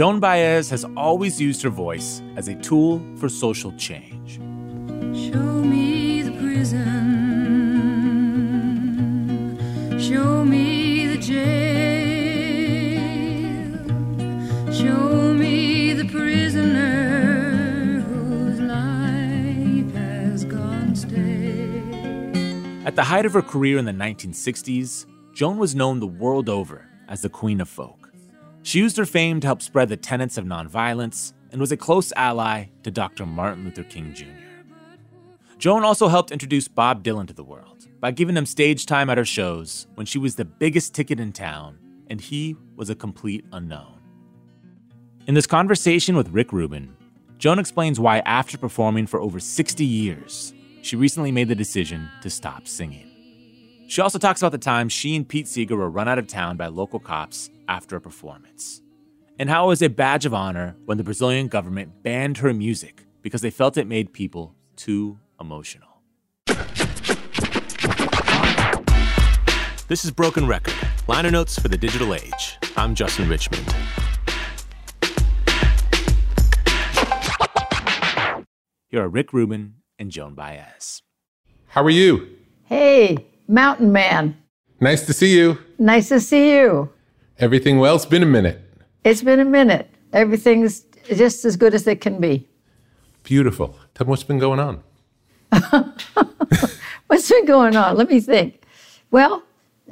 Joan Baez has always used her voice as a tool for social change. Show me the prison. Show me the jail. Show me the prisoner whose life has gone stale. At the height of her career in the 1960s, Joan was known the world over as the Queen of Folk. She used her fame to help spread the tenets of nonviolence and was a close ally to Dr. Martin Luther King Jr. Joan also helped introduce Bob Dylan to the world by giving him stage time at her shows when she was the biggest ticket in town and he was a complete unknown. In this conversation with Rick Rubin, Joan explains why, after performing for over 60 years, she recently made the decision to stop singing. She also talks about the time she and Pete Seeger were run out of town by local cops after a performance, and how it was a badge of honor when the Brazilian government banned her music because they felt it made people too emotional. This is Broken Record, liner notes for the digital age. I'm Justin Richmond. Here are Rick Rubin and Joan Baez. How are you? Hey, Mountain Man. Nice to see you. Nice to see you. Everything well? It's been a minute. It's been a minute. Everything's just as good as it can be. Beautiful. Tell me what's been going on. What's been going on? Let me think. Well,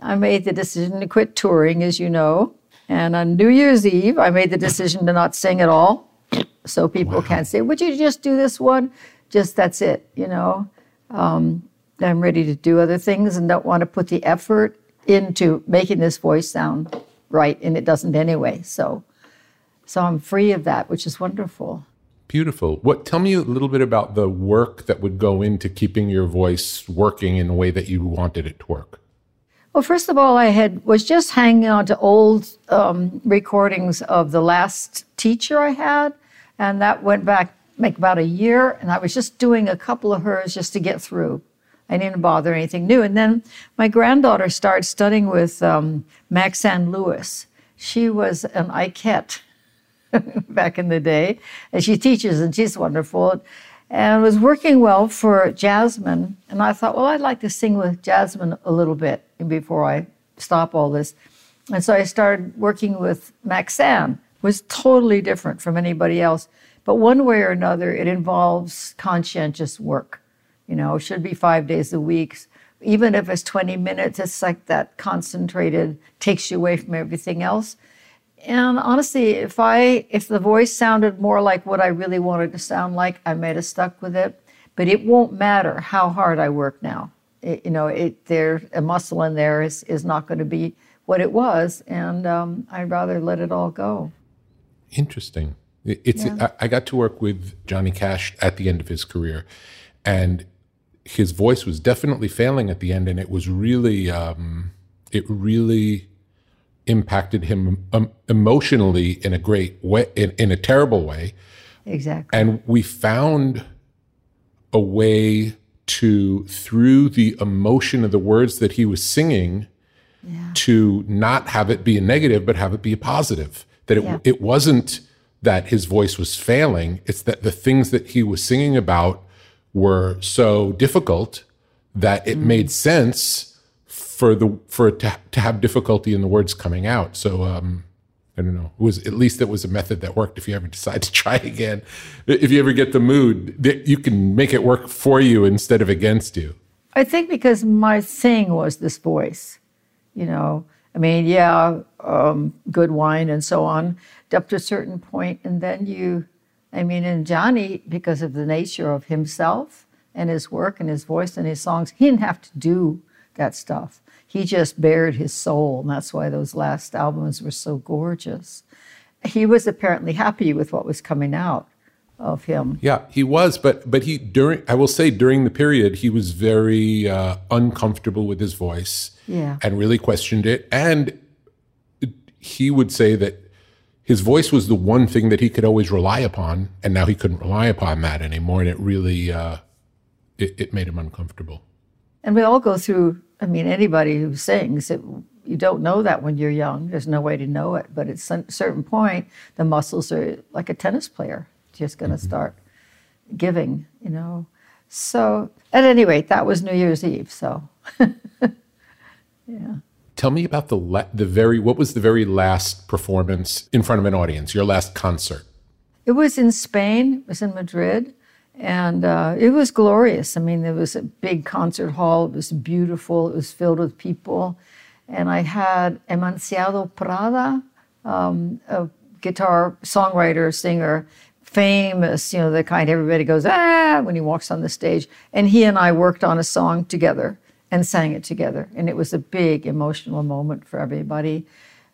I made the decision to quit touring, as you know. And on New Year's Eve, I made the decision to not sing at all. So people can't say, Would you just do this one? Just that's it, you know. Um, I'm ready to do other things and don't want to put the effort into making this voice sound right, and it doesn't anyway. So, so I'm free of that, which is wonderful. Beautiful. What tell me a little bit about the work that would go into keeping your voice working in a way that you wanted it to work. Well, first of all, I had was just hanging on to old um, recordings of the last teacher I had, and that went back like about a year, and I was just doing a couple of hers just to get through. I didn't bother anything new. And then my granddaughter started studying with um, Maxine Lewis. She was an Ikette back in the day, and she teaches, and she's wonderful. And was working well for Jasmine. And I thought, well, I'd like to sing with Jasmine a little bit before I stop all this. And so I started working with Maxine was totally different from anybody else. But one way or another, it involves conscientious work. You know, it should be five days a week. Even if it's 20 minutes, it's like that concentrated, takes you away from everything else. And honestly, if I if the voice sounded more like what I really wanted to sound like, I might have stuck with it. But it won't matter how hard I work now. It, you know, it there a muscle in there is is not going to be what it was, and um, I'd rather let it all go. Interesting. It's Yeah. I, I got to work with Johnny Cash at the end of his career, and his voice was definitely failing at the end, and it was really um, it really impacted him um, emotionally in a great way, in, in a terrible way. Exactly. And we found a way to, through the emotion of the words that he was singing, to not have it be a negative, but have it be a positive. That it, Yeah. it wasn't that his voice was failing, it's that the things that he was singing about were so difficult that it made sense for the for it to, to have difficulty in the words coming out. So um, I don't know. It was at least it was a method that worked. If you ever decide to try again, if you ever get the mood, that you can make it work for you instead of against you. I think because my thing was this voice, you know. I mean, yeah, um, good wine and so on, up to a certain point, and then you, I mean, and Johnny, because of the nature of himself and his work and his voice and his songs, he didn't have to do that stuff. He just bared his soul, and that's why those last albums were so gorgeous. He was apparently happy with what was coming out of him. Yeah, he was, but but he during I will say during the period he was very uh, uncomfortable with his voice. Yeah. and really questioned it. And he would say that his voice was the one thing that he could always rely upon, and now he couldn't rely upon that anymore, and it really uh, it, it made him uncomfortable. And we all go through, I mean, anybody who sings, it, you don't know that when you're young. There's no way to know it. But at some certain point, the muscles are like a tennis player, just going to start giving, you know. So, at any rate, that was New Year's Eve. So, yeah. Tell me about the la- the very what was the very last performance in front of an audience? Your last concert. It was in Spain, it was in Madrid, and uh, it was glorious. I mean, there was a big concert hall, it was beautiful, it was filled with people. And I had Amancio Prada, um, a guitar songwriter, singer, famous, you know, the kind everybody goes, ah, when he walks on the stage. And he and I worked on a song together and sang it together. And it was a big emotional moment for everybody.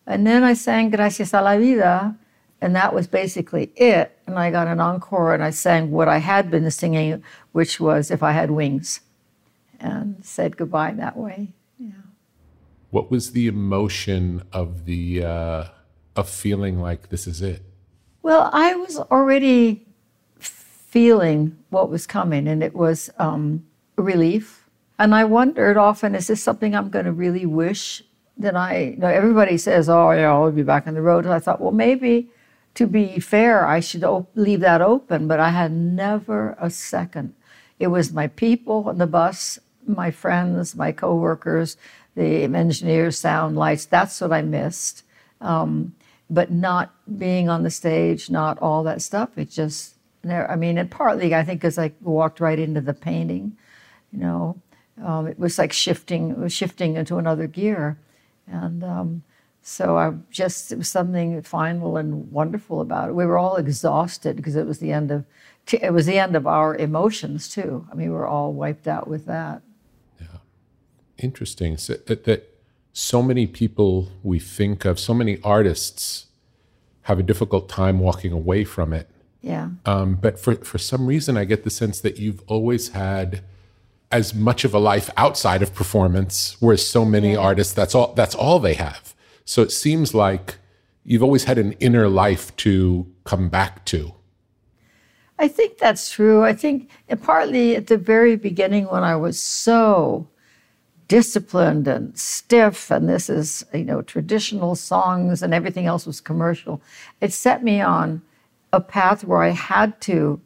And then I sang Gracias a la Vida, and that was basically it. And I got an encore and I sang what I had been singing, which was If I Had Wings, and said goodbye that way. What was the emotion of the uh, of feeling like this is it? Well, I was already feeling what was coming, and it was um, relief. And I wondered often, is this something I'm going to really wish that I? You know, everybody says, "Oh, yeah, I'll be back on the road." And I thought, well, maybe to be fair, I should leave that open. But I had never a second. It was my people on the bus, my friends, my coworkers, the engineers, sound, lights. That's what I missed um, but not being on the stage, not all that stuff. It just. I mean, and partly I think because I walked right into the painting, you know, um, it was like shifting, it was shifting into another gear, and um, so I just it was something final and wonderful about it. We were all exhausted because it was the end of it was the end of our emotions too. I mean, we were all wiped out with that. Yeah. Interesting. So that, that so many people we think of, so many artists have a difficult time walking away from it. Yeah. Um, but for, for some reason, I get the sense that you've always had as much of a life outside of performance, whereas so many artists, that's all, that's all they have. So it seems like you've always had an inner life to come back to. I think that's true. I think partly at the very beginning when I was so disciplined and stiff, and this is, you know, traditional songs and everything else was commercial, it set me on a path where I had to,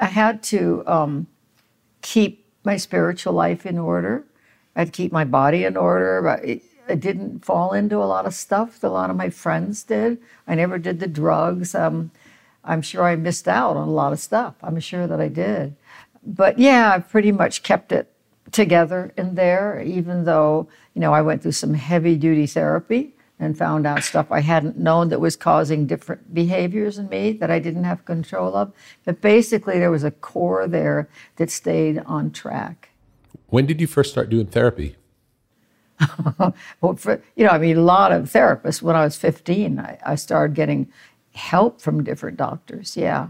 I had to um, keep my spiritual life in order. I'd keep my body in order. It- I didn't fall into a lot of stuff that a lot of my friends did. I never did the drugs. Um, I'm sure I missed out on a lot of stuff. I'm sure that I did. But yeah, I pretty much kept it together in there, even though, you know, I went through some heavy duty therapy and found out stuff I hadn't known that was causing different behaviors in me that I didn't have control of. But basically, there was a core there that stayed on track. When did you first start doing therapy? well, for, you know, I mean, a lot of therapists. When I was 15, I, I started getting help from different doctors. Yeah,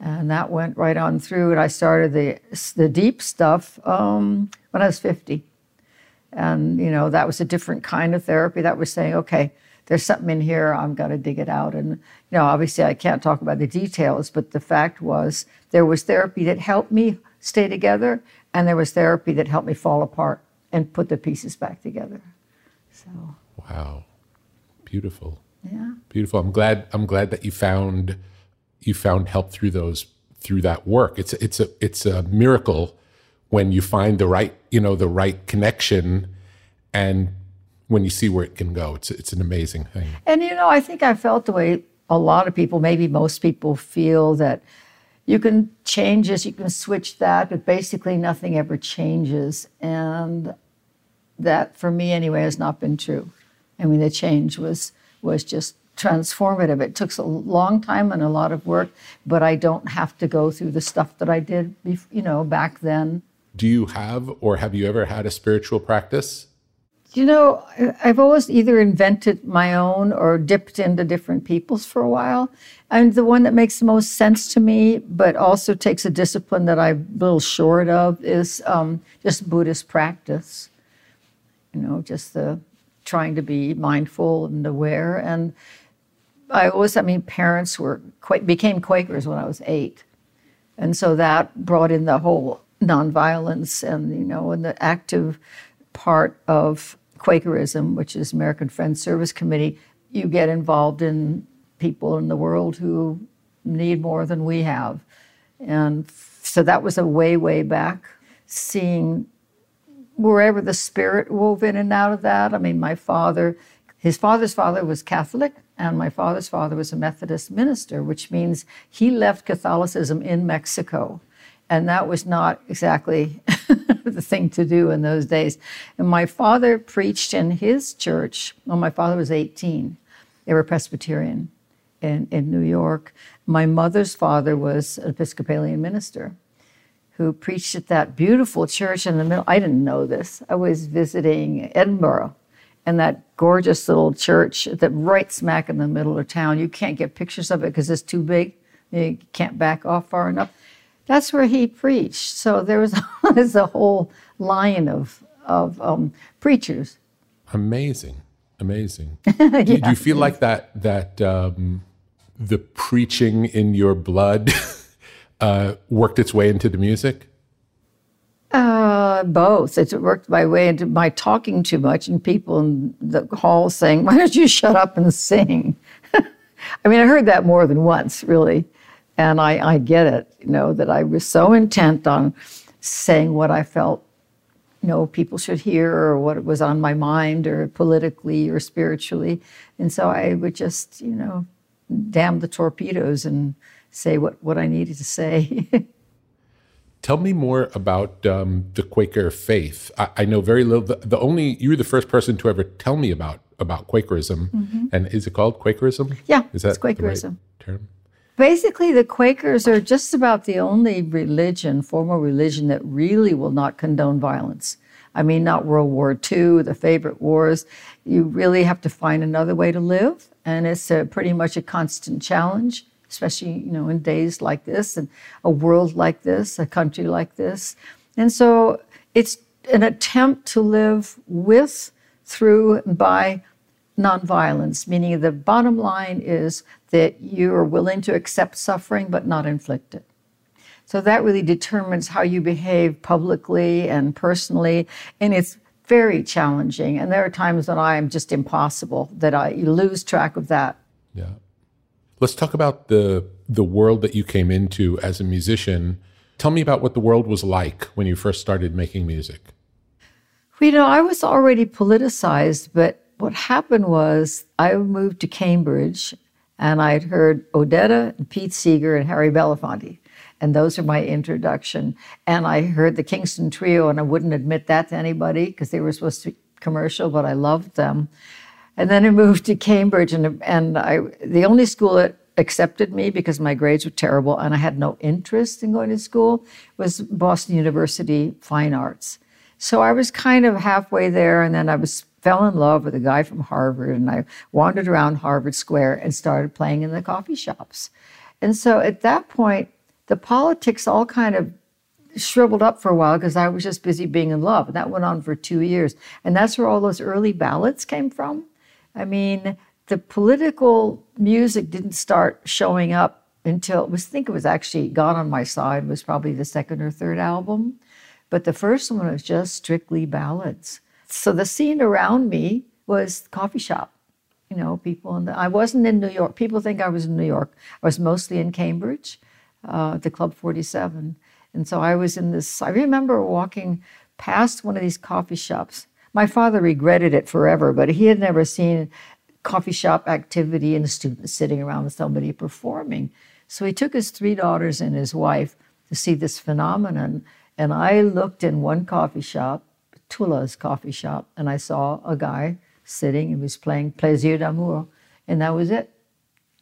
and that went right on through. And I started the the deep stuff um, when I was 50, and you know that was a different kind of therapy. That was saying, okay, there's something in here. I'm going to dig it out. And you know, obviously, I can't talk about the details, but the fact was there was therapy that helped me stay together, and there was therapy that helped me fall apart and put the pieces back together. So. Wow, beautiful. Yeah. Beautiful. I'm glad. I'm glad that you found you found help through those through that work. It's it's a it's a miracle when you find the right you know the right connection, and when you see where it can go. It's it's an amazing thing. And you know, I think I felt the way a lot of people, maybe most people, feel that you can change this, you can switch that, but basically nothing ever changes. And that, for me anyway, has not been true. I mean, the change was was just transformative. It took a long time and a lot of work, but I don't have to go through the stuff that I did, you know, back then. Do you have or have you ever had a spiritual practice? You know, I've always either invented my own or dipped into different people's for a while. And the one that makes the most sense to me, but also takes a discipline that I'm a little short of, is um, just Buddhist practice. You know, just the trying to be mindful and aware. And I always, I mean, parents were became Quakers when I was eight, and so that brought in the whole nonviolence and you know, and the active part of Quakerism, which is American Friends Service Committee. You get involved in people in the world who need more than we have, and so that was a way, way back. Seeing wherever the spirit wove in and out of that. I mean, my father, his father's father was Catholic, and my father's father was a Methodist minister, which means he left Catholicism in Mexico. And that was not exactly the thing to do in those days. And my father preached in his church when my father was 18. They were Presbyterian in, in New York. My mother's father was an Episcopalian minister who preached at that beautiful church in the middle. I didn't know this. I was visiting Edinburgh and that gorgeous little church that right smack in the middle of town. You can't get pictures of it because it's too big. You can't back off far enough. That's where he preached. So there was there's a whole line of of um, preachers. Amazing, amazing. yeah. do, do, you feel like that that um, the preaching in your blood? uh, worked its way into the music? Uh, both. It worked my way into my talking too much and people in the hall saying, Why don't you shut up and sing? I mean, I heard that more than once, really. And I, I get it, you know, that I was so intent on saying what I felt, you know, people should hear or what was on my mind or politically or spiritually. And so I would just, you know, damn the torpedoes and say what, what I needed to say. Tell me more about um, the Quaker faith. I, I, know very little. The, the, only you were the first person to ever tell me about about Quakerism. Mm-hmm. And is it called Quakerism? Yeah, is that Quakerism right term? Basically, the Quakers are just about the only religion, formal religion, that really will not condone violence. I mean, not World War II, the favorite wars. You really have to find another way to live, and it's a, pretty much a constant challenge especially you know in days like this and a world like this, a country like this. And so it's an attempt to live with, through, by nonviolence, meaning the bottom line is that you are willing to accept suffering but not inflict it. So that really determines how you behave publicly and personally. And it's very challenging. And there are times when I am just impossible, that I lose track of that. Yeah. Let's talk about the the world that you came into as a musician. Tell me about what the world was like when you first started making music. Well, you know, I was already politicized, but what happened was I moved to Cambridge and I'd heard Odetta and Pete Seeger and Harry Belafonte. And those are my introduction. And I heard the Kingston Trio, and I wouldn't admit that to anybody because they were supposed to be commercial, but I loved them. And then I moved to Cambridge, and, and I, the only school that accepted me because my grades were terrible and I had no interest in going to school was Boston University Fine Arts. So I was kind of halfway there, and then I was fell in love with a guy from Harvard, and I wandered around Harvard Square and started playing in the coffee shops. And so at that point, the politics all kind of shriveled up for a while because I was just busy being in love. And that went on for two years. And that's where all those early ballads came from. I mean, the political music didn't start showing up until it was I think it was actually God on My Side was probably the second or third album. But the first one was just strictly ballads. So the scene around me was coffee shop. You know, people in the, I wasn't in New York. People think I was in New York. I was mostly in Cambridge, uh, the Club 47. And so I was in this, I remember walking past one of these coffee shops. My father regretted it forever, but he had never seen coffee shop activity and students sitting around with somebody performing. So he took his three daughters and his wife to see this phenomenon. And I looked in one coffee shop Tulla's coffee shop, and I saw a guy sitting and was playing Plaisir d'amour, and that was it.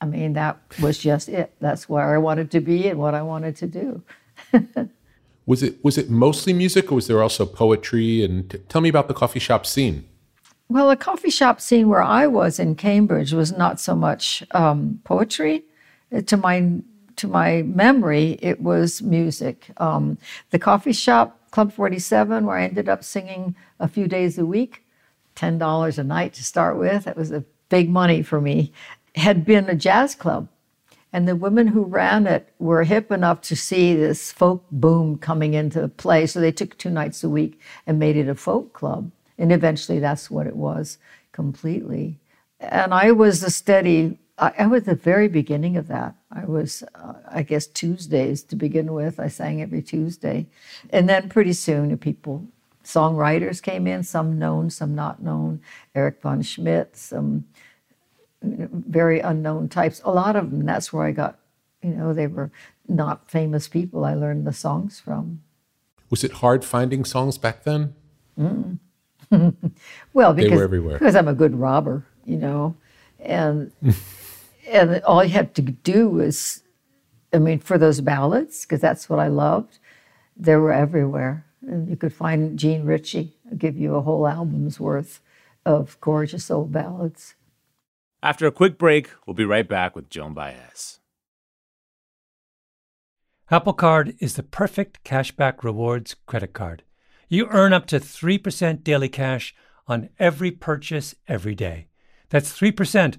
I mean, that was just it. That's where I wanted to be and what I wanted to do. was it was it mostly music, or was there also poetry? And t- tell me about the coffee shop scene. Well, the coffee shop scene where I was in Cambridge was not so much um, poetry. To my to my memory, it was music. Um, the coffee shop Club 47, where I ended up singing a few days a week, $10 a night to start with. That was a big money for me. Had been a jazz club. And the women who ran it were hip enough to see this folk boom coming into play. So they took two nights a week and made it a folk club. And eventually that's what it was completely. And I was a steady I, was the very beginning of that. I was, uh, I guess, Tuesdays to begin with. I sang every Tuesday. And then pretty soon, people, songwriters came in, some known, some not known. Eric von Schmidt, some very unknown types. A lot of them, that's where I got, you know, they were not famous people I learned the songs from. Was it hard finding songs back then? Mm. well, because, because I'm a good robber, you know. And and all you had to do was, I mean, for those ballads, because that's what I loved, they were everywhere. And you could find Jean Ritchie give you a whole album's worth of gorgeous old ballads. After a quick break, we'll be right back with Joan Baez. Apple Card is the perfect cashback rewards credit card. You earn up to 3% daily cash on every purchase every day. That's 3%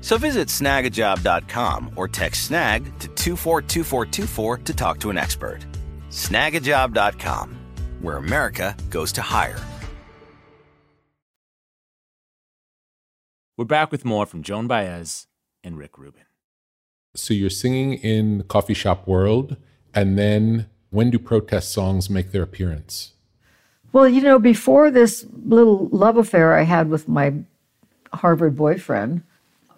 So visit snagajob.com or text snag to 242424 to talk to an expert. Snagajob.com, where America goes to hire. We're back with more from Joan Baez and Rick Rubin. So you're singing in the coffee shop world, and then when do protest songs make their appearance? Well, you know, before this little love affair I had with my Harvard boyfriend,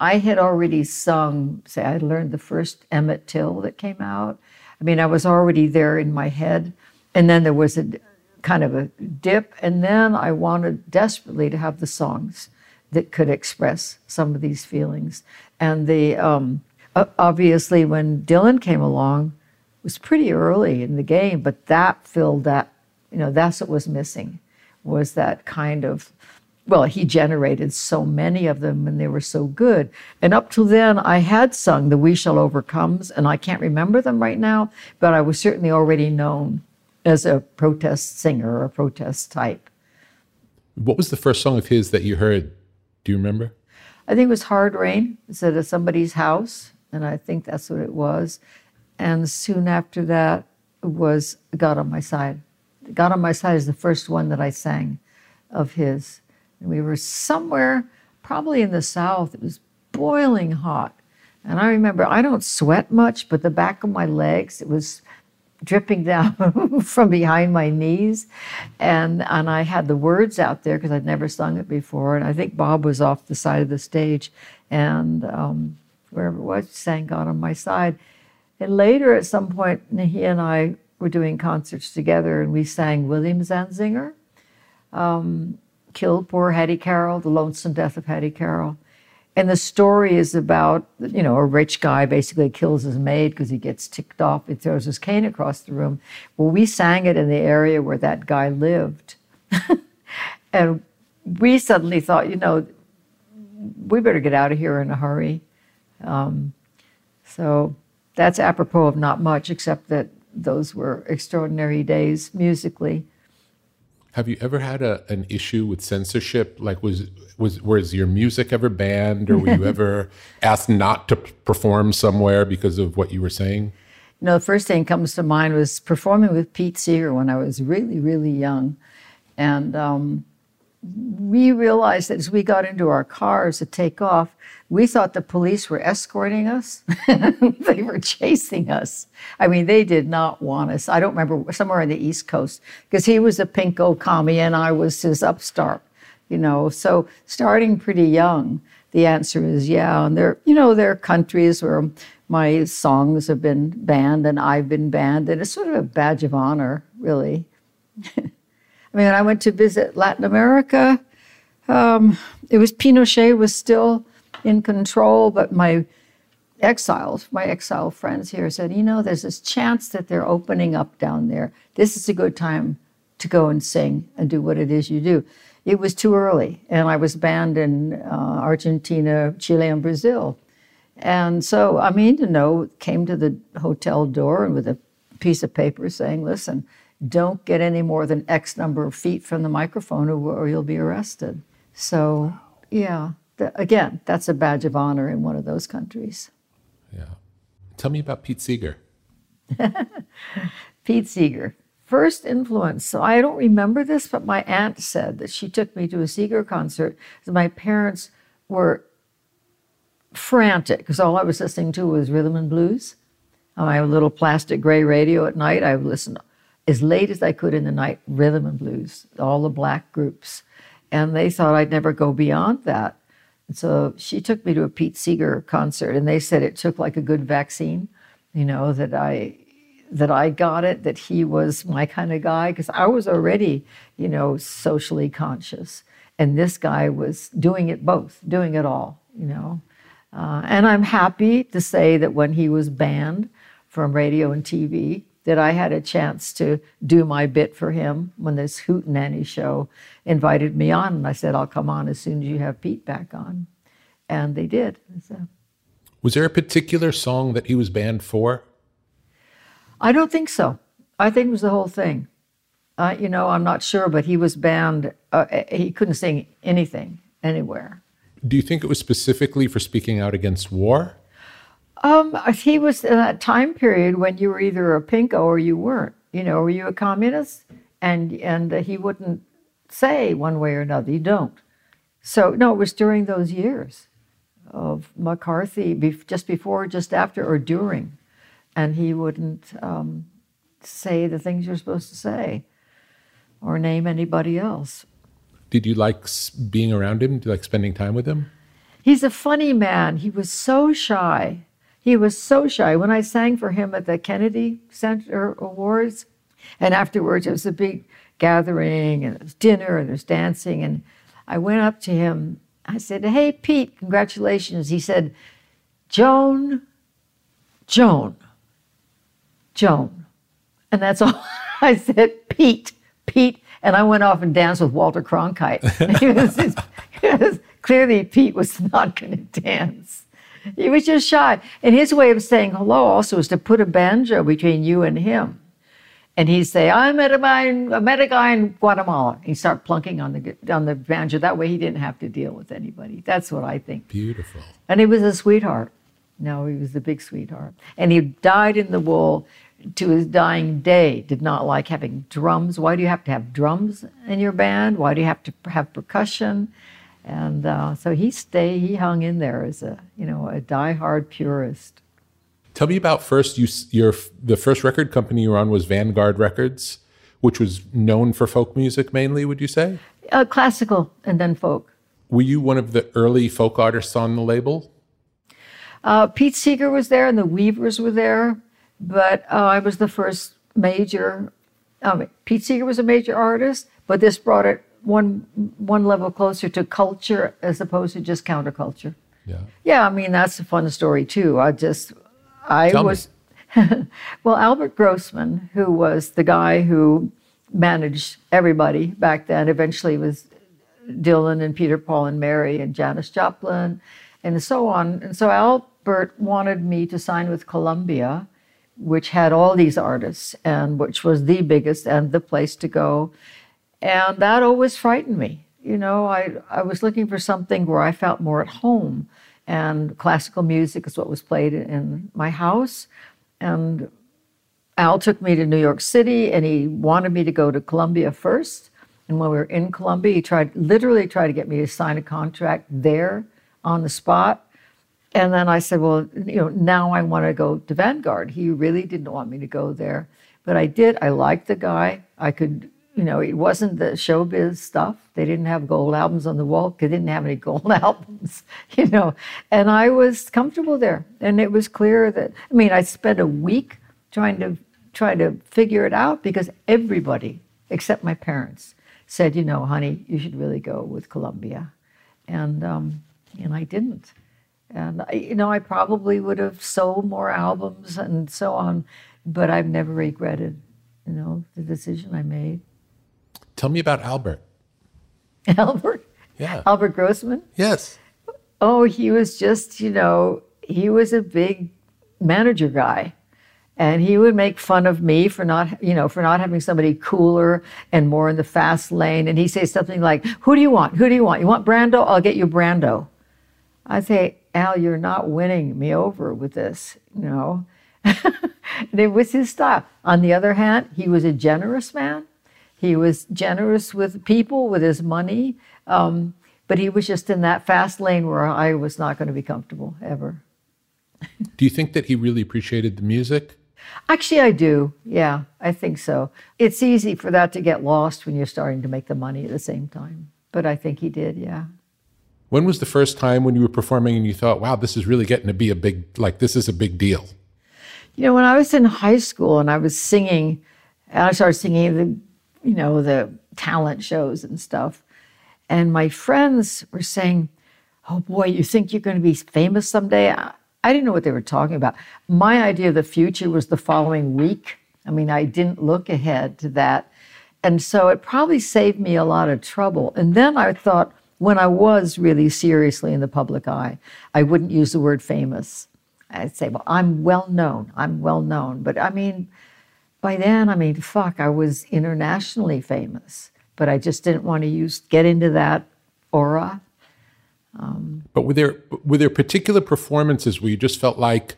I had already sung, say, I learned the first Emmett Till that came out. I mean, I was already there in my head. And then there was a kind of a dip. And then I wanted desperately to have the songs that could express some of these feelings. And the, um, obviously, when Dylan came along, it was pretty early in the game, but that filled that, you know, that's what was missing, was that kind of well, he generated so many of them and they were so good. And up till then, I had sung the We Shall Overcomes, and I can't remember them right now, but I was certainly already known as a protest singer or a protest type. What was the first song of his that you heard? Do you remember? I think it was Hard Rain. It's at somebody's house, and I think that's what it was. And soon after that was God on My Side. God on My Side is the first one that I sang of his. And we were somewhere, probably in the south. It was boiling hot. And I remember I don't sweat much, but the back of my legs, it was dripping down from behind my knees. And, and I had the words out there because I'd never sung it before. And I think Bob was off the side of the stage. And um, wherever it was, sang God on my side. And later, at some point, he and I were doing concerts together and we sang William Zanzinger. Um, killed poor Hattie Carroll, the lonesome death of Hattie Carroll. And the story is about, you know, a rich guy basically kills his maid because he gets ticked off. He throws his cane across the room. Well, we sang it in the area where that guy lived. and we suddenly thought, you know, we better get out of here in a hurry. Um, so that's apropos of not much, except that those were extraordinary days musically. Have you ever had a, an issue with censorship? Like, was was was your music ever banned, or were you ever asked not to perform somewhere because of what you were saying? You know, the first thing that comes to mind was performing with Pete Seeger when I was really, really young, and um, we realized that as we got into our cars to take off, we thought the police were escorting us. they were chasing us. I mean, they did not want us. I don't remember, somewhere on the East Coast, because he was a pinko commie and I was his upstart, you know. So starting pretty young, the answer is yeah. And there, you know, there are countries where my songs have been banned and I've been banned, and it's sort of a badge of honor, really. I mean, I went to visit Latin America. Um, it was Pinochet was still in control, but my exiles, my exile friends here said, you know, there's this chance that they're opening up down there. This is a good time to go and sing and do what it is you do. It was too early, and I was banned in uh, Argentina, Chile, and Brazil. And so, I mean, to know, came to the hotel door and with a piece of paper saying, listen, don't get any more than X number of feet from the microphone or, or you'll be arrested. So, yeah, the, again, that's a badge of honor in one of those countries. Yeah. Tell me about Pete Seeger. Pete Seeger. First influence. So I don't remember this, but my aunt said that she took me to a Seeger concert. My parents were frantic because all I was listening to was rhythm and blues. I On my little plastic gray radio at night, I would listen as late as I could in the night, rhythm and blues, all the black groups. And they thought I'd never go beyond that. And so she took me to a Pete Seeger concert, and they said it took like a good vaccine, you know, that I that I got it, that he was my kind of guy, because I was already, you know, socially conscious. And this guy was doing it both, doing it all, you know. Uh, and I'm happy to say that when he was banned from radio and TV, that I had a chance to do my bit for him when this Hootenanny show invited me on. And I said, I'll come on as soon as you have Pete back on. And they did. So, Was there a particular song that he was banned for? I don't think so. I think it was the whole thing. Uh, you know, I'm not sure, but he was banned. Uh, he couldn't sing anything anywhere. Do you think it was specifically for speaking out against war? Um, he was in that time period when you were either a pinko or you weren't. You know, were you a communist? And and uh, he wouldn't say one way or another. You don't. So no, it was during those years of McCarthy, bef- just before, just after, or during, and he wouldn't um, say the things you're supposed to say, or name anybody else. Did you like being around him? Did you like spending time with him? He's a funny man. He was so shy. He was so shy. When I sang for him at the Kennedy Center Awards, and afterwards it was a big gathering and it was dinner and there's dancing, and I went up to him. I said, "Hey, Pete, congratulations." He said, "Joan, Joan, Joan," and that's all. I said, "Pete, Pete," and I went off and danced with Walter Cronkite. He was- because clearly Pete was not going to dance. He was just shy. And his way of saying hello also was to put a banjo between you and him. And he'd say, I met a, guy in, I met a guy in Guatemala. He'd start plunking on the, on the banjo. That way he didn't have to deal with anybody. That's what I think. Beautiful. And he was a sweetheart. No, he was a big sweetheart. And he dyed in the wool to his dying day. Did not like having drums. Why do you have to have drums in your band? Why do you have to have percussion? And uh, so he stayed. He hung in there as a you know a diehard purist. Tell me about first. You your the first record company you were on was Vanguard Records, which was known for folk music mainly. Would you say? Uh, classical and then folk. Were you one of the early folk artists on the label? Uh, Pete Seeger was there and the Weavers were there, but uh, I was the first major. Um, Pete Seeger was a major artist, but this brought it one one level closer to culture as opposed to just counterculture. Yeah. Yeah, I mean that's a fun story too. I just I Tell was well Albert Grossman, who was the guy who managed everybody back then, eventually was Dylan and Peter, Paul and Mary and Janis Joplin and so on. And so Albert wanted me to sign with Columbia, which had all these artists and which was the biggest and the place to go. And that always frightened me. You know, I, I was looking for something where I felt more at home. And classical music is what was played in my house. And Al took me to New York City and he wanted me to go to Columbia first. And when we were in Columbia, he tried literally tried to get me to sign a contract there on the spot. And then I said, well, you know, now I want to go to Vanguard. He really didn't want me to go there. But I did. I liked the guy. I could, you know, it wasn't the showbiz stuff. They didn't have gold albums on the wall. They didn't have any gold albums, you know. And I was comfortable there. And it was clear that, I mean, I spent a week trying to try to figure it out because everybody, except my parents, said, you know, honey, you should really go with Columbia. And, um, and I didn't. And I, you know, I probably would have sold more albums and so on, but I've never regretted, you know, the decision I made. Tell me about Albert. Albert, Yeah. Albert Grossman. Yes. Oh, he was just, you know, he was a big manager guy. And he would make fun of me for not, you know, for not having somebody cooler and more in the fast lane. And he'd say something like, Who do you want? Who do you want? You want Brando? I'll get you Brando. I'd say, Al, you're not winning me over with this, you know. and it was his style. On the other hand, he was a generous man. He was generous with people, with his money. Um, but he was just in that fast lane where I was not going to be comfortable ever. Do you think that he really appreciated the music? Actually, I do. Yeah, I think so. It's easy for that to get lost when you're starting to make the money at the same time. But I think he did, yeah. When was the first time when you were performing and you thought, wow, this is really getting to be a big, like, this is a big deal? You know, when I was in high school and I was singing, and I started singing the, you know, the talent shows and stuff. And my friends were saying, Oh boy, you think you're going to be famous someday? I, I didn't know what they were talking about. My idea of the future was the following week. I mean, I didn't look ahead to that. And so it probably saved me a lot of trouble. And then I thought, when I was really seriously in the public eye, I wouldn't use the word famous. I'd say, well, I'm well known. I'm well known. But I mean, by then, I mean, fuck, I was internationally famous. But I just didn't want to use get into that aura. Um, but were there were there particular performances where you just felt like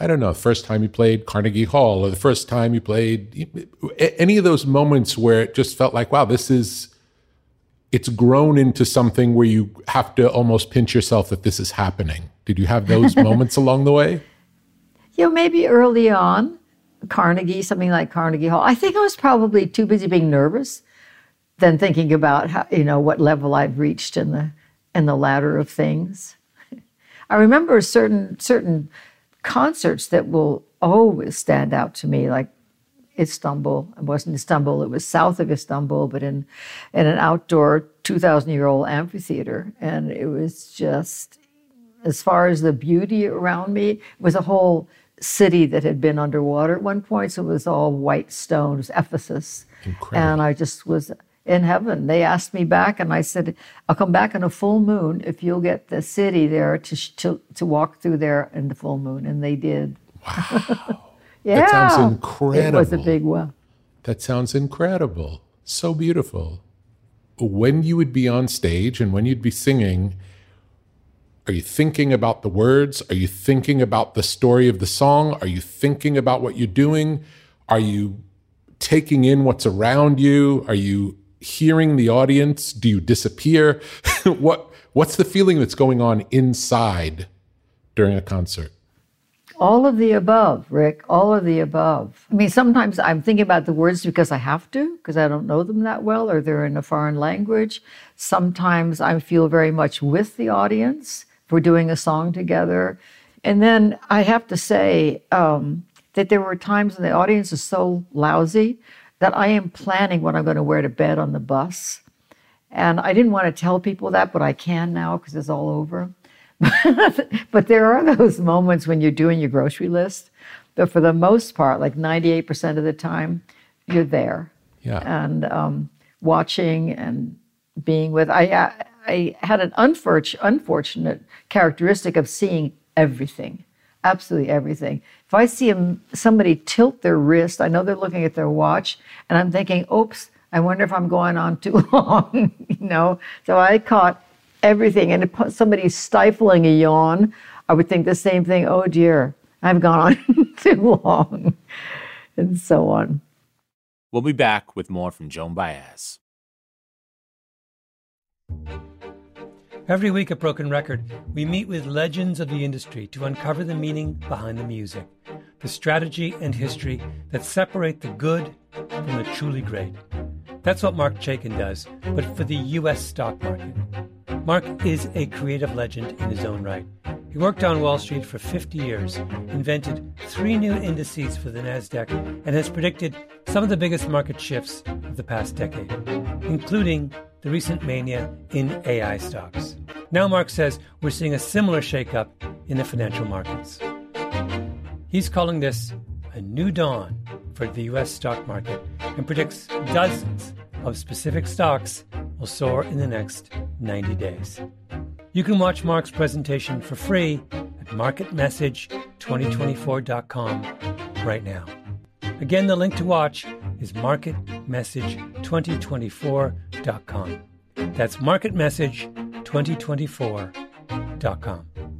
I don't know, the first time you played Carnegie Hall or the first time you played any of those moments where it just felt like, wow, this is, it's grown into something where you have to almost pinch yourself that this is happening. Did you have those moments along the way? You know, maybe early on, Carnegie, something like Carnegie Hall. I think I was probably too busy being nervous than thinking about how, you know, what level I'd reached in the in the ladder of things. I remember certain certain concerts that will always stand out to me, like Istanbul. It wasn't Istanbul, it was south of Istanbul, but in, in an outdoor 2,000 year old amphitheater. And it was just, as far as the beauty around me, was a whole city that had been underwater at one point. So it was all white stone, it was Ephesus. Incredible. And I just was in heaven. They asked me back, and I said, I'll come back on a full moon if you'll get the city there to, to, to walk through there in the full moon. And they did. Wow. yeah. That sounds incredible. It was a big well. That sounds incredible. So beautiful. When you would be on stage and when you'd be singing, are you thinking about the words? Are you thinking about the story of the song? Are you thinking about what you're doing? Are you taking in what's around you? Are you hearing the audience? Do you disappear? what what's the feeling that's going on inside during a concert? All of the above, Rick. All of the above. I mean, sometimes I'm thinking about the words because I have to, because I don't know them that well, or they're in a foreign language. Sometimes I feel very much with the audience. We're doing a song together. And then I have to say um, that there were times when the audience is so lousy that I am planning what I'm going to wear to bed on the bus. And I didn't want to tell people that, but I can now because it's all over. but there are those moments when you're doing your grocery list. But for the most part, like 98% of the time, you're there. Yeah. And um, watching and being with. I, I had an unfortunate characteristic of seeing everything absolutely everything. If I see somebody tilt their wrist, I know they're looking at their watch, and I'm thinking, oops, I wonder if I'm going on too long, you know? So I caught everything. And if somebody's stifling a yawn, I would think the same thing, oh dear, I've gone on too long, and so on. We'll be back with more from Joan Baez. Every week at Broken Record, we meet with legends of the industry to uncover the meaning behind the music, the strategy and history that separate the good from the truly great. That's what Marc Chaikin does, but for the U.S. stock market. Marc is a creative legend in his own right. He worked on Wall Street for 50 years, invented three new indices for the NASDAQ, and has predicted some of the biggest market shifts of the past decade, including the recent mania in AI stocks. Now, Marc says we're seeing a similar shakeup in the financial markets. He's calling this a new dawn for the US stock market and predicts dozens of specific stocks will soar in the next 90 days. You can watch Marc's presentation for free at marketmessage2024.com right now. Again, the link to watch is marketmessage2024.com. That's marketmessage2024.com.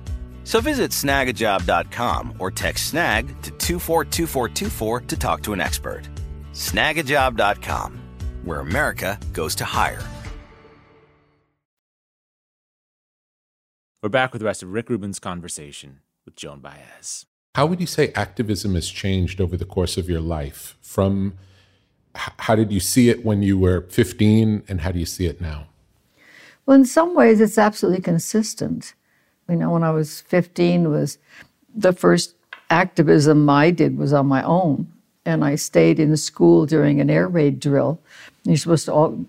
So visit snagajob.com or text snag to 242424 to talk to an expert. Snagajob.com, where America goes to hire. We're back with the rest of Rick Rubin's conversation with Joan Baez. How would you say activism has changed over the course of your life? From how did you see it when you were 15, and how do you see it now? Well, in some ways, it's absolutely consistent. You know, when I was 15, was the first activism I did was on my own, and I stayed in school during an air raid drill. You're supposed to all,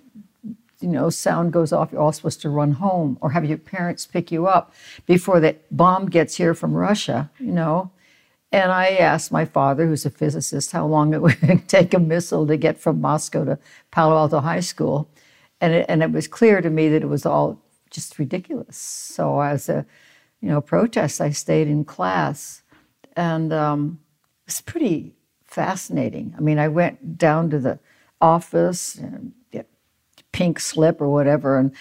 you know, sound goes off. You're all supposed to run home or have your parents pick you up before the bomb gets here from Russia. You know, and I asked my father, who's a physicist, how long it would take a missile to get from Moscow to Palo Alto High School. And it, and it was clear to me that it was all just ridiculous. So as a, you know, protests. I stayed in class. And um, it was pretty fascinating. I mean, I went down to the office, and pink slip or whatever, and,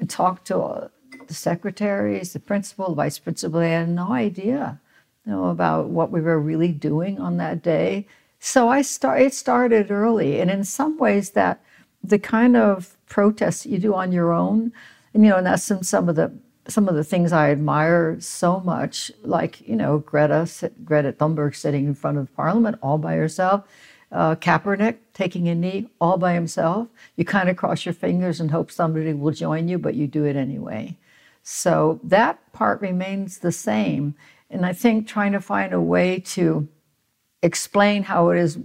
and talked to uh, the secretaries, the principal, the vice principal. They had no idea you know, about what we were really doing on that day. So I start. It started early, and in some ways, that the kind of protests you do on your own, and you know, and that's some of the some of the things I admire so much, like you know, Greta Greta Thunberg sitting in front of Parliament all by herself, uh, Kaepernick taking a knee all by himself. You kind of cross your fingers and hope somebody will join you, but you do it anyway. So that part remains the same. And I think trying to find a way to explain how it is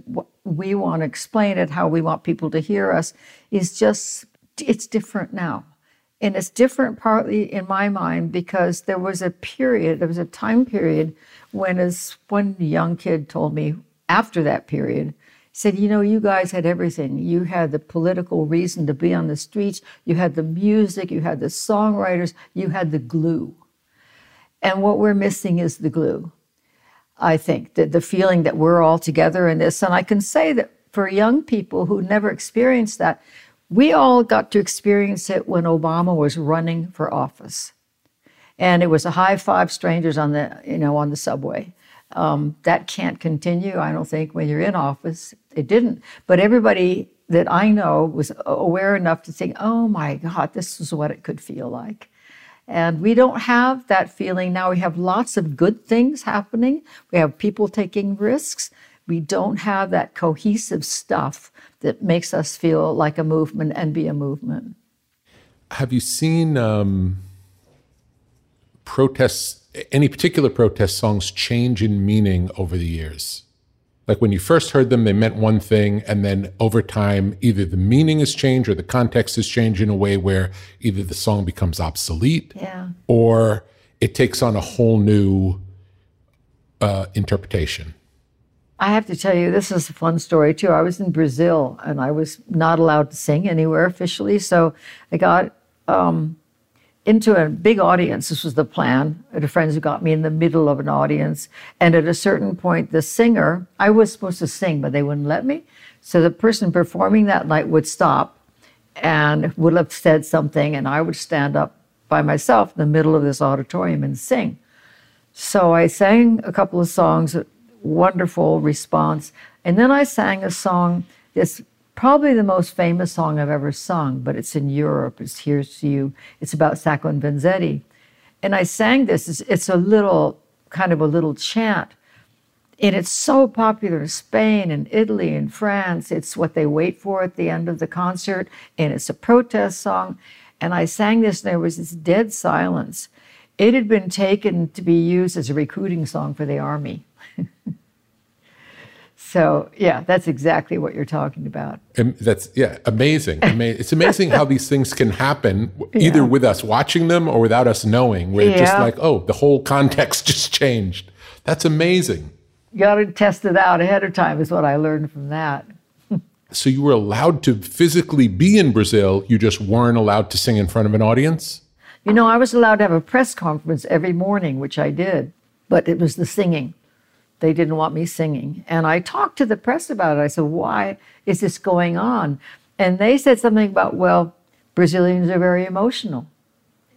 we want to explain it, how we want people to hear us, is just, it's different now. And it's different partly in my mind because there was a period, there was a time period when, as one young kid told me after that period, said, You know, you guys had everything. You had the political reason to be on the streets, you had the music, you had the songwriters, you had the glue. And what we're missing is the glue. I think that the feeling that we're all together in this. And I can say that for young people who never experienced that, we all got to experience it when Obama was running for office. And it was a high five strangers on the, you know, on the subway. Um, that can't continue, I don't think, when you're in office. It didn't. But everybody that I know was aware enough to think, oh my God, this is what it could feel like. And we don't have that feeling now. We have lots of good things happening. We have people taking risks. We don't have that cohesive stuff that makes us feel like a movement and be a movement. Have you seen um, protests, any particular protest songs change in meaning over the years? Like when you first heard them, they meant one thing, and then over time, either the meaning has changed or the context has changed in a way where either the song becomes obsolete Yeah. or it takes on a whole new uh, interpretation. I have to tell you, this is a fun story too. I was in Brazil and I was not allowed to sing anywhere officially. So I got um, into a big audience. This was the plan. Had friends who got me in the middle of an audience. And at a certain point, the singer, I was supposed to sing, but they wouldn't let me. So the person performing that night would stop and would have said something, and I would stand up by myself in the middle of this auditorium and sing. So I sang a couple of songs, wonderful response. And then I sang a song that's probably the most famous song I've ever sung, but it's in Europe. It's Here's to You. It's about Sacco and Vanzetti. And I sang this. It's, it's a little, kind of a little chant. And it's so popular in Spain and Italy and France. It's what they wait for at the end of the concert. And it's a protest song. And I sang this, and there was this dead silence. It had been taken to be used as a recruiting song for the army. So yeah, that's exactly what you're talking about. And that's yeah, amazing. Ama- it's amazing how these things can happen, either Yeah. with us watching them or without us knowing. Where it's just like, oh, the whole context just changed. That's amazing. You got to test it out ahead of time. Is what I learned from that. So you were allowed to physically be in Brazil. You just weren't allowed to sing in front of an audience. You know, I was allowed to have a press conference every morning, which I did, but it was the singing. They didn't want me singing. And I talked to the press about it. I said, why is this going on? And they said something about, well, Brazilians are very emotional.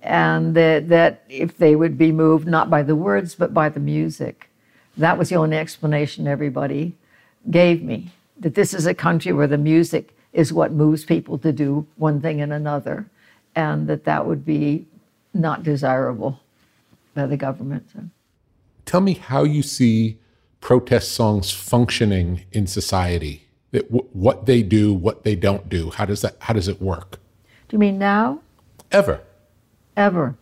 And that, that if they would be moved not by the words, but by the music. That was the only explanation everybody gave me that this is a country where the music is what moves people to do one thing and another, and that that would be not desirable by the government. Tell me how you see protest songs functioning in society. That w- what they do, what they don't do. How does that? How does it work? Do you mean now? Ever? Ever?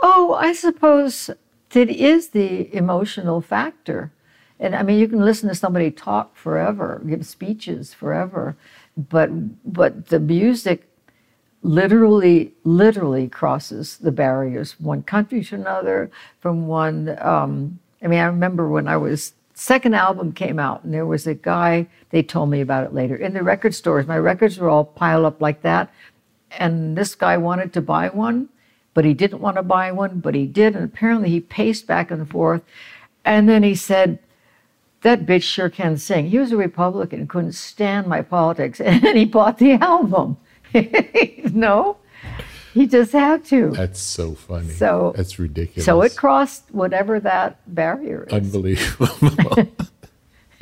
Oh, I suppose it is the emotional factor. And I mean, you can listen to somebody talk forever, give speeches forever, but but the music literally, literally crosses the barriers from one country to another, from one. Um, I mean, I remember when I was second album came out, and there was a guy. They told me about it later in the record stores. My records were all piled up like that, and this guy wanted to buy one, but he didn't want to buy one, but he did, and apparently he paced back and forth, and then he said. That bitch sure can sing. He was a Republican, couldn't stand my politics, and he bought the album. no, he just had to. That's so funny. So- that's ridiculous. So it crossed whatever that barrier is. Unbelievable.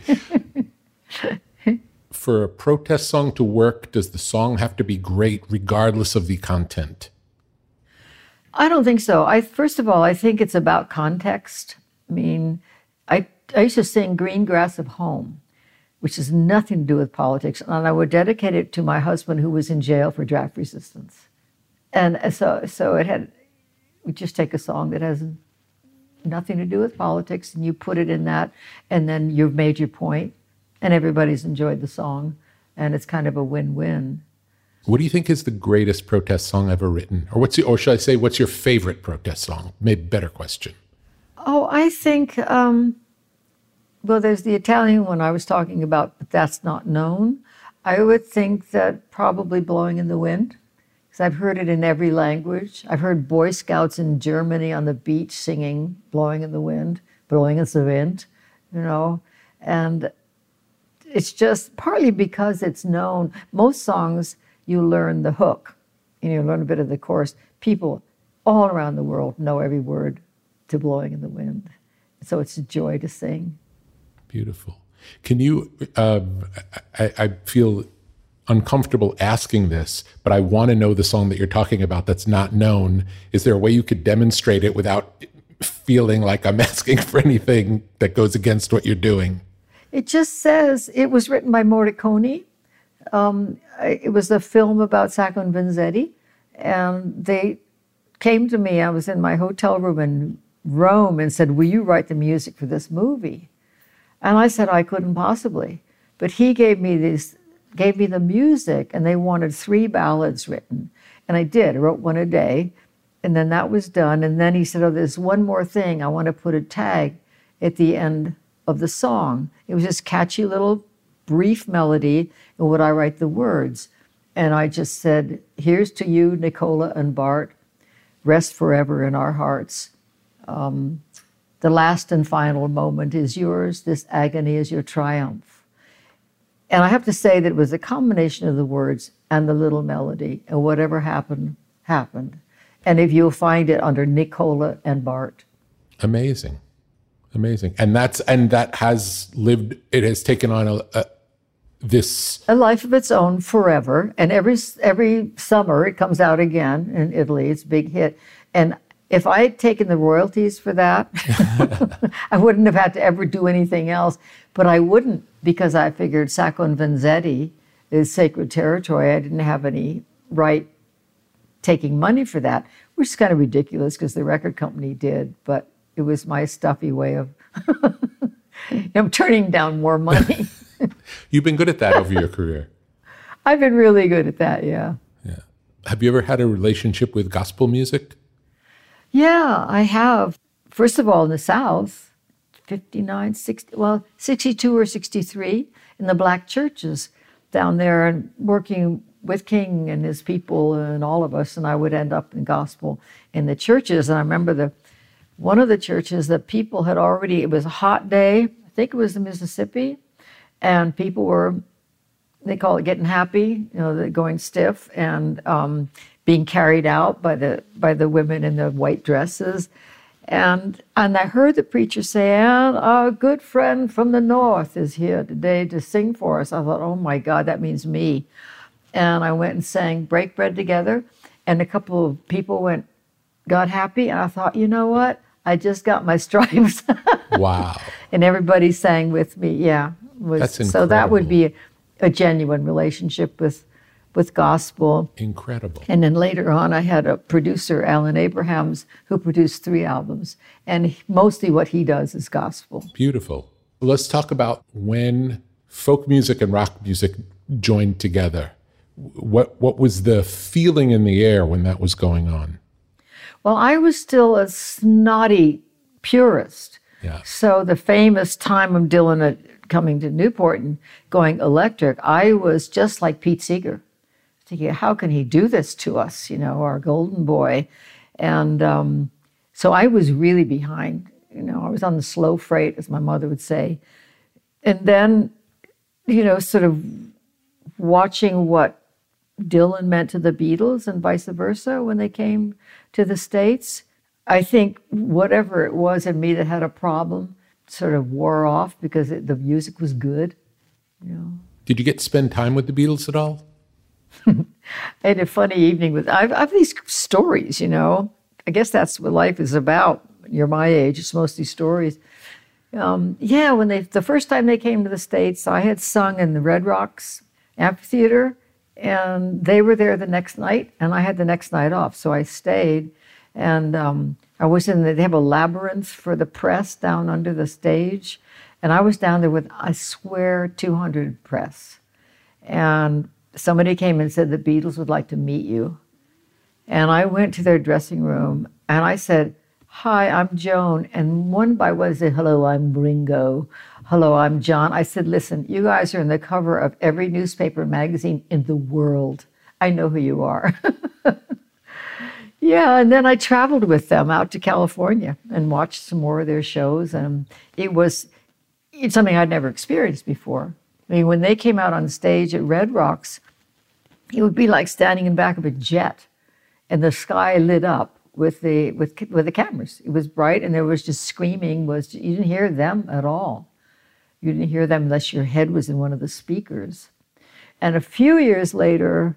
For a protest song to work, does the song have to be great regardless of the content? I don't think so. I first of all, I think it's about context. I mean, I I used to sing "Green Grass of Home," which has nothing to do with politics, and I would dedicate it to my husband who was in jail for draft resistance. And so, so it had. We just take a song that has nothing to do with politics, and you put it in that, and then you've made your point, and everybody's enjoyed the song, and it's kind of a win-win. What do you think is the greatest protest song ever written? Or what's your, or should I say, what's your favorite protest song? Maybe better question. Oh, I think, um, well, there's the Italian one I was talking about, but that's not known. I would think that probably Blowing in the Wind, because I've heard it in every language. I've heard Boy Scouts in Germany on the beach singing Blowing in the Wind, Blowing in the Wind, you know, and it's just partly because it's known. Most songs, you learn the hook, and you learn a bit of the chorus. People all around the world know every word to Blowing in the Wind. So it's a joy to sing. Beautiful. Can you? Um, I, I feel uncomfortable asking this, but I want to know the song that you're talking about that's not known. Is there a way you could demonstrate it without feeling like I'm asking for anything that goes against what you're doing? It just says it was written by Morricone. Um, it was a film about Sacco and Vanzetti, and they came to me. I was in my hotel room in Rome and said, "Will you write the music for this movie?" And I said I couldn't possibly, but he gave me this, gave me the music, and they wanted three ballads written, and I did. I wrote one a day, and then that was done. And then he said, "Oh, there's one more thing. I want to put a tag at the end of the song." It was this catchy little brief melody, and would I write the words? And I just said, "Here's to you, Nicola and Bart. Rest forever in our hearts." Um, the last and final moment is yours. This agony is your triumph. And I have to say that it was a combination of the words and the little melody, and whatever happened, happened. And if you'll find it under Nicola and Bart. Amazing, amazing, and that's and that has lived. It has taken on a, a this. A life of its own forever. And every every summer it comes out again in Italy. It's a big hit. And if I had taken the royalties for that, I wouldn't have had to ever do anything else. But I wouldn't because I figured Sacco and Vanzetti is sacred territory. I didn't have any right taking money for that, which is kind of ridiculous because the record company did. But it was my stuffy way of I'm turning down more money. You've been good at that over your career. I've been really good at that, yeah. Have you ever had a relationship with gospel music? Yeah, I have. First of all, in the South, 59, 60, well, 62 or 63 in the black churches down there and working with King and his people and all of us. And I would end up in gospel in the churches. And I remember the one of the churches that people had already, it was a hot day, I think it was the Mississippi, and people were they call it getting happy, you know, going stiff and um, being carried out by the by the women in the white dresses. And and I heard the preacher say, and our good friend from the north is here today to sing for us. I thought, oh my God, that means me. And I went and sang Break Bread Together. And a couple of people went, got happy. And I thought, you know what? I just got my stripes. Wow. and everybody sang with me. Yeah. Was, That's so that would be a, a genuine relationship with with gospel. Incredible. And then later on, I had a producer, Alan Abrahams, who produced three albums. And mostly what he does is gospel. Beautiful. Let's talk about when folk music and rock music joined together. What what was the feeling in the air when that was going on? Well, I was still a snotty purist. Yeah. So the famous time of Dylan uh, coming to Newport and going electric, I was just like Pete Seeger, thinking, how can he do this to us? You know, our golden boy. And um, so I was really behind. You know, I was on the slow freight, as my mother would say. And then, you know, sort of watching what Dylan meant to the Beatles and vice versa when they came to the States. I think whatever it was in me that had a problem sort of wore off because it, the music was good. You know. Did you get to spend time with the Beatles at all? Had a funny evening with, I've, I have these stories, you know. I guess that's what life is about. You're my age, it's mostly stories. Um, yeah, when they, the first time they came to the States, I had sung in the Red Rocks Amphitheater, and they were there the next night, and I had the next night off. So I stayed, and um, I was in the, they have a labyrinth for the press down under the stage, and I was down there with, I swear, 200 press. And somebody came and said the Beatles would like to meet you. And I went to their dressing room and I said, Hi, I'm Joan. And one by one said, Hello, I'm Ringo. Hello, I'm John. I said, Listen, you guys are in the cover of every newspaper and magazine in the world. I know who you are. yeah, and then I traveled with them out to California and watched some more of their shows. And it was it's something I'd never experienced before. I mean, when they came out on stage at Red Rocks, it would be like standing in back of a jet and the sky lit up with the with with the cameras. It was bright and there was just screaming was you didn't hear them at all. You didn't hear them unless your head was in one of the speakers. And a few years later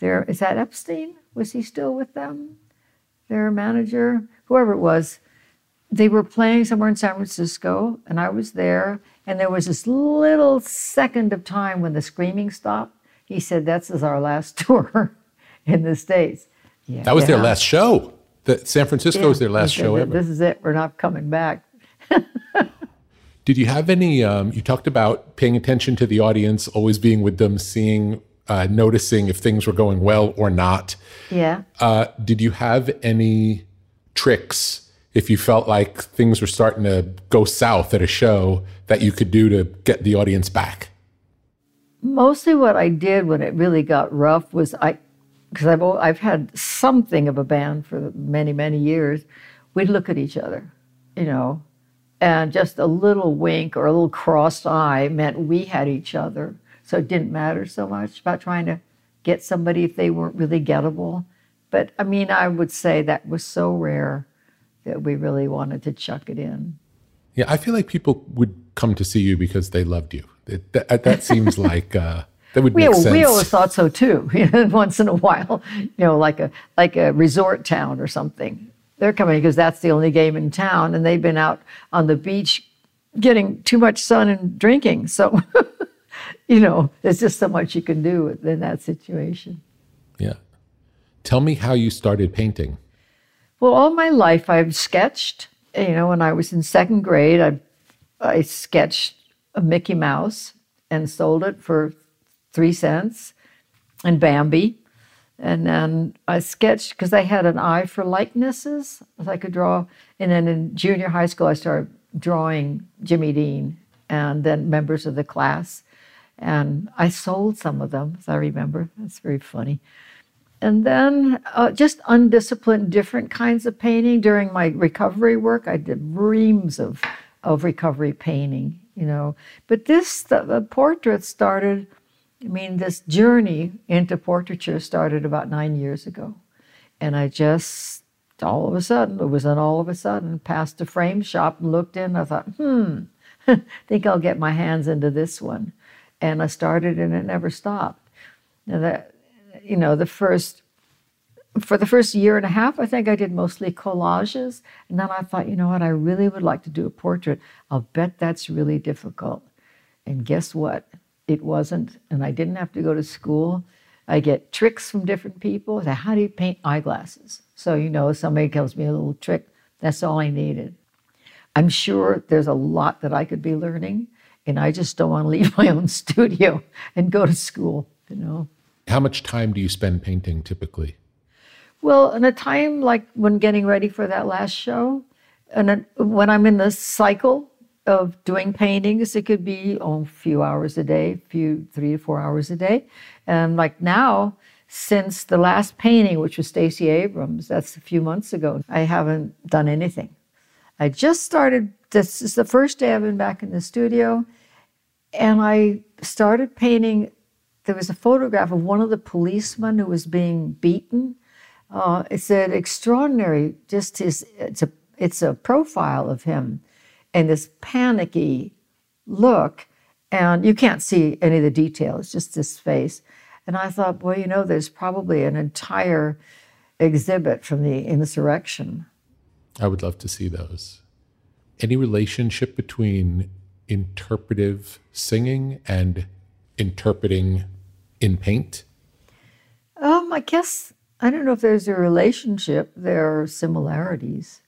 there is that epstein? Was he still with them? Their manager? Whoever it was. They were playing somewhere in san francisco and i was there and there was this little second of time when the screaming stopped he said this is our last tour in the states yeah, That was their last show. The, San Francisco was their last said show ever. This is it. We're not coming back. Did you have any? Um, you talked about paying attention to the audience, always being with them, seeing, uh, noticing if things were going well or not. Yeah. Uh, did you have any tricks if you felt like things were starting to go south at a show that you could do to get the audience back? Mostly what I did when it really got rough was I, because I've, I've had something of a band for many, many years, we'd look at each other, you know, and just a little wink or a little crossed eye meant we had each other. So it didn't matter so much about trying to get somebody if they weren't really gettable. But I mean, I would say that was so rare that we really wanted to chuck it in. Yeah, I feel like people would come to see you because they loved you. It, that, that seems like uh, that would we, make sense. we always thought so too. Once in a while, you know, like a like a resort town or something. They're coming because that's the only game in town, and they've been out on the beach getting too much sun and drinking. So, you know, there's just so much you can do in that situation. yeah. Tell me how you started painting. Well, all my life I've sketched. You know, when I was in second grade, I I sketched a Mickey Mouse and sold it for three cents and Bambi. And then I sketched because I had an eye for likenesses. I could draw. And then in junior high school, I started drawing Jimmy Dean and then members of the class. And I sold some of them, as I remember. That's very funny. And then uh, just undisciplined, different kinds of painting. During my recovery work, I did reams of, of recovery painting, you know. But this, the, the portrait started, I mean, this journey into portraiture started about nine years ago. And I just, all of a sudden, it was an all of a sudden, passed a frame shop and looked in. I thought, hmm, think I'll get my hands into this one. And I started and it never stopped. Now that, you know, the first, for the first year and a half, I think I did mostly collages. And then I thought, you know what, I really would like to do a portrait. I'll bet that's really difficult. And guess what? It wasn't. And I didn't have to go to school. I get tricks from different people. Say, how do you paint eyeglasses? So, you know, somebody tells me a little trick. That's all I needed. I'm sure there's a lot that I could be learning, and I just don't want to leave my own studio and go to school, you know. How much time do you spend painting typically? Well, in a time like when getting ready for that last show, and when I'm in the cycle of doing paintings, it could be oh, a few hours a day, few three to four hours a day. And like now, since the last painting, which was Stacey Abrams, that's a few months ago, I haven't done anything. I just started, this is the first day I've been back in the studio, and I started painting. There was a photograph of one of the policemen who was being beaten. Uh, it's an extraordinary, just his, it's a, it's a profile of him and this panicky look. And you can't see any of the details, just this face. And I thought, boy, you know, there's probably an entire exhibit from the insurrection. I would love to see those. Any relationship between interpretive singing and interpreting in paint? Um, I guess I don't know if there's a relationship. There are similarities.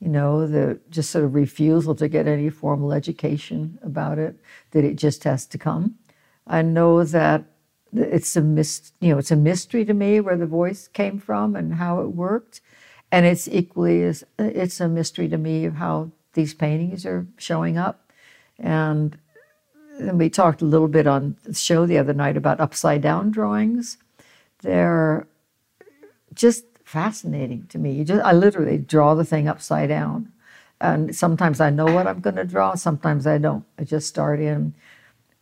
You know, the just sort of refusal to get any formal education about it, that it just has to come. I know that it's a mis- you know, it's a mystery to me where the voice came from and how it worked. And it's equally as it's a mystery to me of how these paintings are showing up. And, and we talked a little bit on the show the other night about upside down drawings. They're just fascinating to me. You just I literally draw the thing upside down. And sometimes I know what I'm going to draw, sometimes I don't. I just start in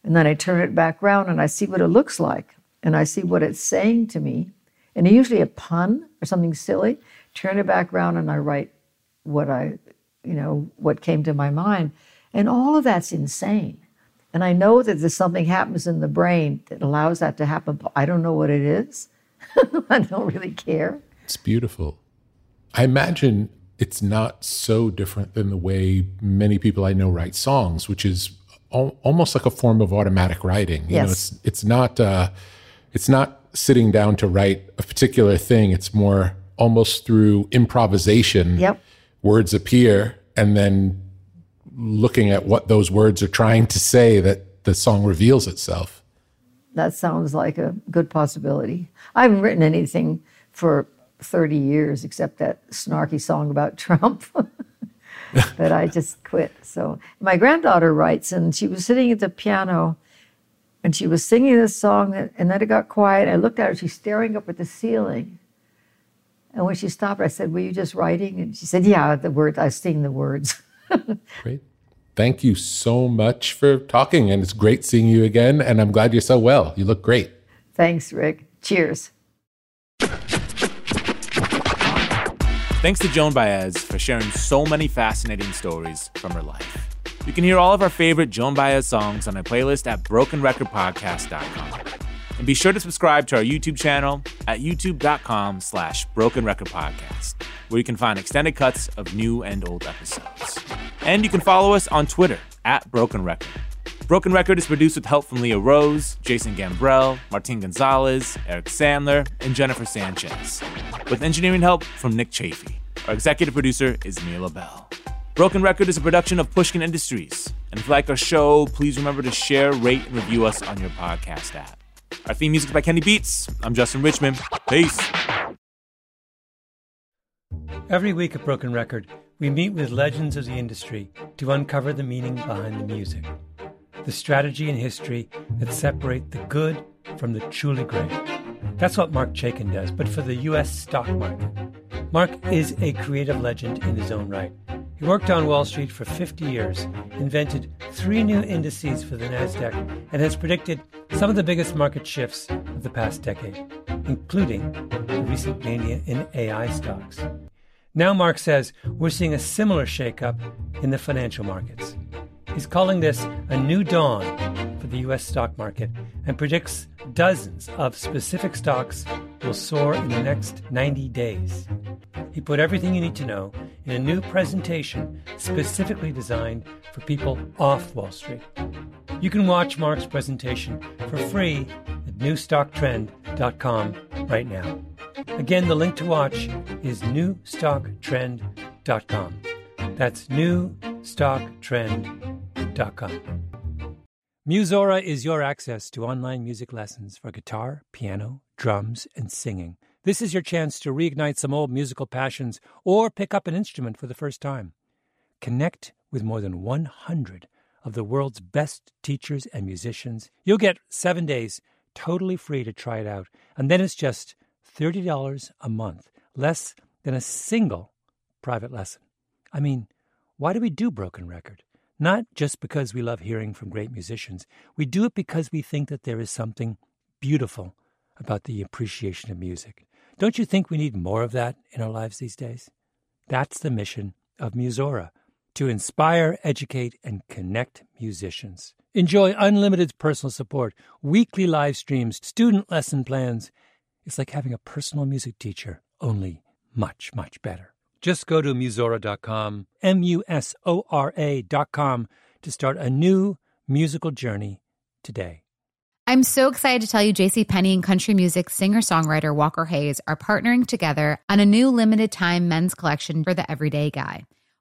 and then I turn it back around and I see what it looks like and I see what it's saying to me. And usually a pun or something silly, turn it back around and I write what I, you know, what came to my mind. And all of that's insane. And I know that there's something happens in the brain that allows that to happen, but I don't know what it is. I don't really care. It's beautiful. I imagine it's not so different than the way many people I know write songs, which is al- almost like a form of automatic writing. You Yes. know, it's it's not uh, it's not sitting down to write a particular thing. It's more almost through improvisation. Yep. Words appear, and then looking at what those words are trying to say, that the song reveals itself. That sounds like a good possibility. I haven't written anything for 30 years except that snarky song about Trump. but I just quit. So my granddaughter writes, and she was sitting at the piano and she was singing this song, and then it got quiet. I looked at her, she's staring up at the ceiling. And when she stopped, I said, Were you just writing? And she said, Yeah, the words, I sing the words. Great. Thank you so much for talking, and it's great seeing you again. And I'm glad you're so well. You look great. Thanks, Rick. Cheers. Thanks to Joan Baez for sharing so many fascinating stories from her life. You can hear all of our favorite Joan Baez songs on a playlist at brokenrecordpodcast.com. And be sure to subscribe to our YouTube channel at youtube.com slash brokenrecordpodcast, where you can find extended cuts of new and old episodes. And you can follow us on Twitter at Broken Record. Broken Record is produced with help from Leah Rose, Jason Gambrell, Martin Gonzalez, Eric Sandler, and Jennifer Sanchez, with engineering help from Nick Chafee. Our executive producer is Mila Bell. Broken Record is a production of Pushkin Industries And if you like our show, please remember to share, rate, and review us on your podcast app. Our theme music is by Kenny Beats. I'm Justin Richmond. Peace. Every week at Broken Record, we meet with legends of the industry to uncover the meaning behind the music, the strategy and history that separate the good from the truly great. That's what Marc Chaikin does, but for the U.S. stock market. Mark is a creative legend in his own right. He worked on Wall Street for 50 years, invented three new indices for the NASDAQ, and has predicted some of the biggest market shifts of the past decade, including the recent mania in AI stocks. Now, Marc says we're seeing a similar shakeup in the financial markets. He's calling this a new dawn for the U.S. stock market and predicts dozens of specific stocks will soar in the next 90 days. He put everything you need to know in a new presentation specifically designed for people off Wall Street. You can watch Marc's presentation for free at newstocktrend.com right now. Again, the link to watch is newstocktrend.com. That's newstocktrend.com. Musora is your access to online music lessons for guitar, piano, drums, and singing. This is your chance to reignite some old musical passions or pick up an instrument for the first time. Connect with more than 100 of the world's best teachers and musicians. You'll get seven days totally free to try it out, and then it's just $30 a month, less than a single private lesson. I mean, why do we do Broken Record? Not just because we love hearing from great musicians. We do it because we think that there is something beautiful about the appreciation of music. Don't you think we need more of that in our lives these days? That's the mission of Musora to inspire, educate, and connect musicians. Enjoy unlimited personal support, weekly live streams, student lesson plans. It's like having a personal music teacher, only much, much better. Just go to Musora.com, M U S O R A.com, to start a new musical journey today. I'm so excited to tell you JC Penney and country music singer-songwriter Walker Hayes are partnering together on a new limited time men's collection for the everyday guy.